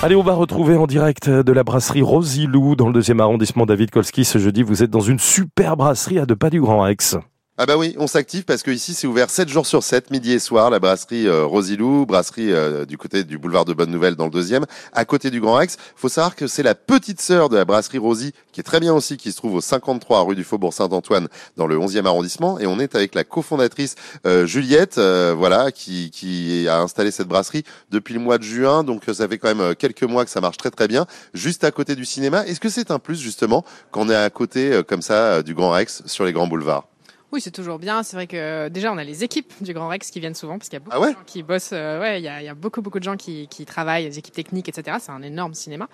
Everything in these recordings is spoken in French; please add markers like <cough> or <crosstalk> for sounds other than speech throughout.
Allez, on va retrouver en direct de la brasserie Rosilou dans le deuxième arrondissement David Kolski ce jeudi. Vous êtes dans une super brasserie à deux pas du Grand Rex. Ah bah oui, on s'active parce que ici c'est ouvert 7 jours sur 7, midi et soir, la brasserie euh, Rosilou, brasserie euh, du côté du boulevard de Bonne Nouvelle dans le deuxième, à côté du Grand Rex. Faut savoir que c'est la petite sœur de la brasserie Rosy, qui est très bien aussi, qui se trouve au 53 rue du Faubourg Saint-Antoine dans le 11e arrondissement. Et on est avec la cofondatrice euh, Juliette, voilà, qui, qui a installé cette brasserie depuis le mois de juin. Donc ça fait quand même quelques mois que ça marche très très bien, juste à côté du cinéma. Est-ce que c'est un plus justement qu'on est à côté comme ça du Grand Rex sur les grands boulevards? Oui, c'est toujours bien. C'est vrai que déjà, on a les équipes du Grand Rex qui viennent souvent, parce qu'il y a beaucoup Ah ouais de gens qui bossent. euh, ouais, il y a, y a beaucoup, beaucoup de gens qui, qui travaillent, les équipes techniques, etc. C'est un énorme cinéma.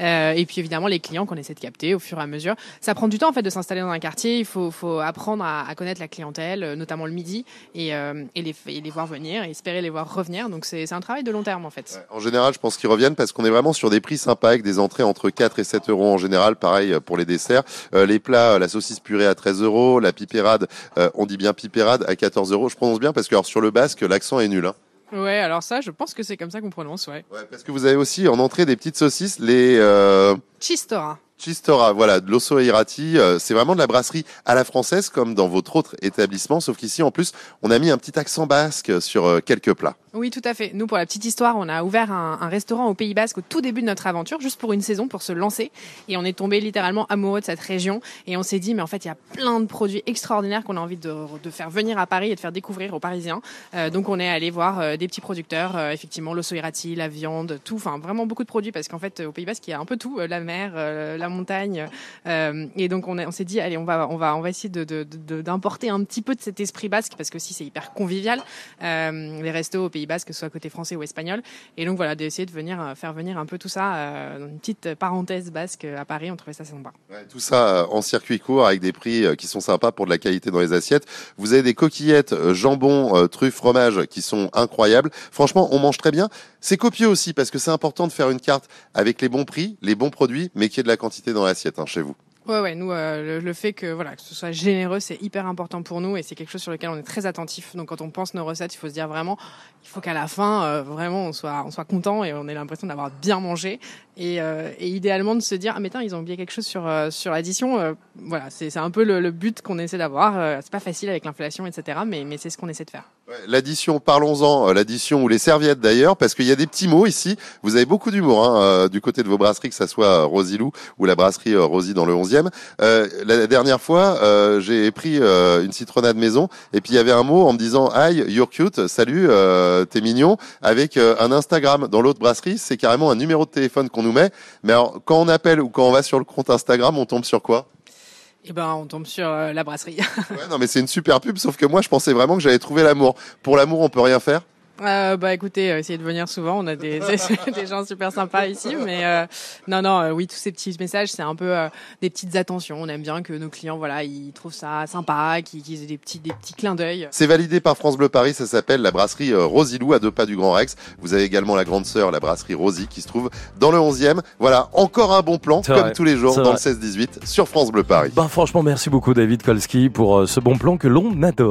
Euh, et puis évidemment, les clients qu'on essaie de capter au fur et à mesure. Ça prend du temps en fait de s'installer dans un quartier. Il faut, faut apprendre à, à connaître la clientèle, euh, notamment le midi, et, euh, et, les, et les voir venir, et espérer les voir revenir. Donc c'est c'est un travail de long terme en fait. En général, je pense qu'ils reviennent parce qu'on est vraiment sur des prix sympas avec des entrées entre 4 et 7 euros en général. Pareil pour les desserts. Euh, les plats, la saucisse purée à 13 euros, la pipérade, euh, on dit bien pipérade à 14 euros. Je prononce bien parce que alors, sur le basque, l'accent est nul. Hein. Ouais, alors ça, je pense que c'est comme ça qu'on prononce, ouais. Ouais, parce que vous avez aussi en entrée des petites saucisses, les euh, Chistora. Chistora, voilà, de l'osso irati. euh, c'est vraiment de la brasserie à la française comme dans votre autre établissement, sauf qu'ici en plus, on a mis un petit accent basque sur euh, quelques plats. Oui, tout à fait. Nous, pour la petite histoire, on a ouvert un, un restaurant au Pays Basque au tout début de notre aventure, juste pour une saison, pour se lancer. Et on est tombé littéralement amoureux de cette région. Et on s'est dit, mais en fait, il y a plein de produits extraordinaires qu'on a envie de, de faire venir à Paris et de faire découvrir aux Parisiens. Euh, donc, on est allé voir euh, des petits producteurs, euh, effectivement, l'osso la viande, tout. Enfin, vraiment beaucoup de produits parce qu'en fait, au Pays Basque, il y a un peu tout, euh, la mer, euh, la montagne. Euh, et donc, on, on s'est dit, allez, on va, on va, on va essayer de, de- de- d'importer un petit peu de cet esprit basque parce que si c'est hyper convivial, les restos au Pays Basque, que ce soit côté français ou espagnol. Et donc voilà, d'essayer de venir euh, faire venir un peu tout ça euh, dans une petite parenthèse basque euh, à Paris. On trouvait ça sympa. Ouais, tout ça en circuit court avec des prix qui sont sympas pour de la qualité dans les assiettes. Vous avez des coquillettes, jambon, truffes, fromage qui sont incroyables. Franchement, on mange très bien. C'est copieux aussi parce que c'est important de faire une carte avec les bons prix, les bons produits, mais qu'il y ait de la quantité dans l'assiette hein, chez vous. Ouais, ouais, nous, euh, le, le fait que voilà que ce soit généreux, c'est hyper important pour nous et c'est quelque chose sur lequel on est très attentif. Donc, quand on pense nos recettes, il faut se dire vraiment, il faut qu'à la fin, euh, vraiment, on soit, on soit content et on ait l'impression d'avoir bien mangé. Et, euh, et idéalement de se dire, ah mais tiens, ils ont oublié quelque chose sur euh, sur l'addition. Euh, voilà, c'est c'est un peu le, le but qu'on essaie d'avoir. Euh, c'est pas facile avec l'inflation, etc. Mais mais c'est ce qu'on essaie de faire. L'addition, parlons-en, euh, l'addition ou les serviettes d'ailleurs, parce qu'il y a des petits mots ici. Vous avez beaucoup d'humour hein, euh, du côté de vos brasseries, que ça soit euh, Rosilou ou la brasserie Rosy dans le 11e. Euh, la dernière fois, j'ai pris une citronnade maison et puis il y avait un mot en me disant "Hi, you're cute, salut, t'es mignon", avec un Instagram. Dans l'autre brasserie, c'est carrément un numéro de téléphone qu'on nous met. Mais alors, quand on appelle ou quand on va sur le compte Instagram, on tombe sur quoi? Et ben, on tombe sur euh, la brasserie. <laughs> Ouais, non, mais c'est une super pub. Sauf que moi, je pensais vraiment que j'allais trouver l'amour. Pour l'amour, on peut rien faire. Euh, bah écoutez, euh, essayez de venir souvent. On a <laughs> des, des gens super sympas ici, mais euh, non, non, euh, oui, tous ces petits messages, c'est un peu euh, des petites attentions. On aime bien que nos clients, voilà, ils trouvent ça sympa, qu'ils aient des petits, des petits clins d'œil. C'est validé par France Bleu Paris, ça s'appelle la brasserie Rosilou à deux pas du Grand Rex. Vous avez également la grande sœur, la brasserie Rosy, qui se trouve dans le 11e. Voilà, encore un bon plan, comme vrai, tous les jours, dans vrai. le 16-18, sur France Bleu Paris. Bah franchement, merci beaucoup David Kolski pour ce bon plan que l'on adore.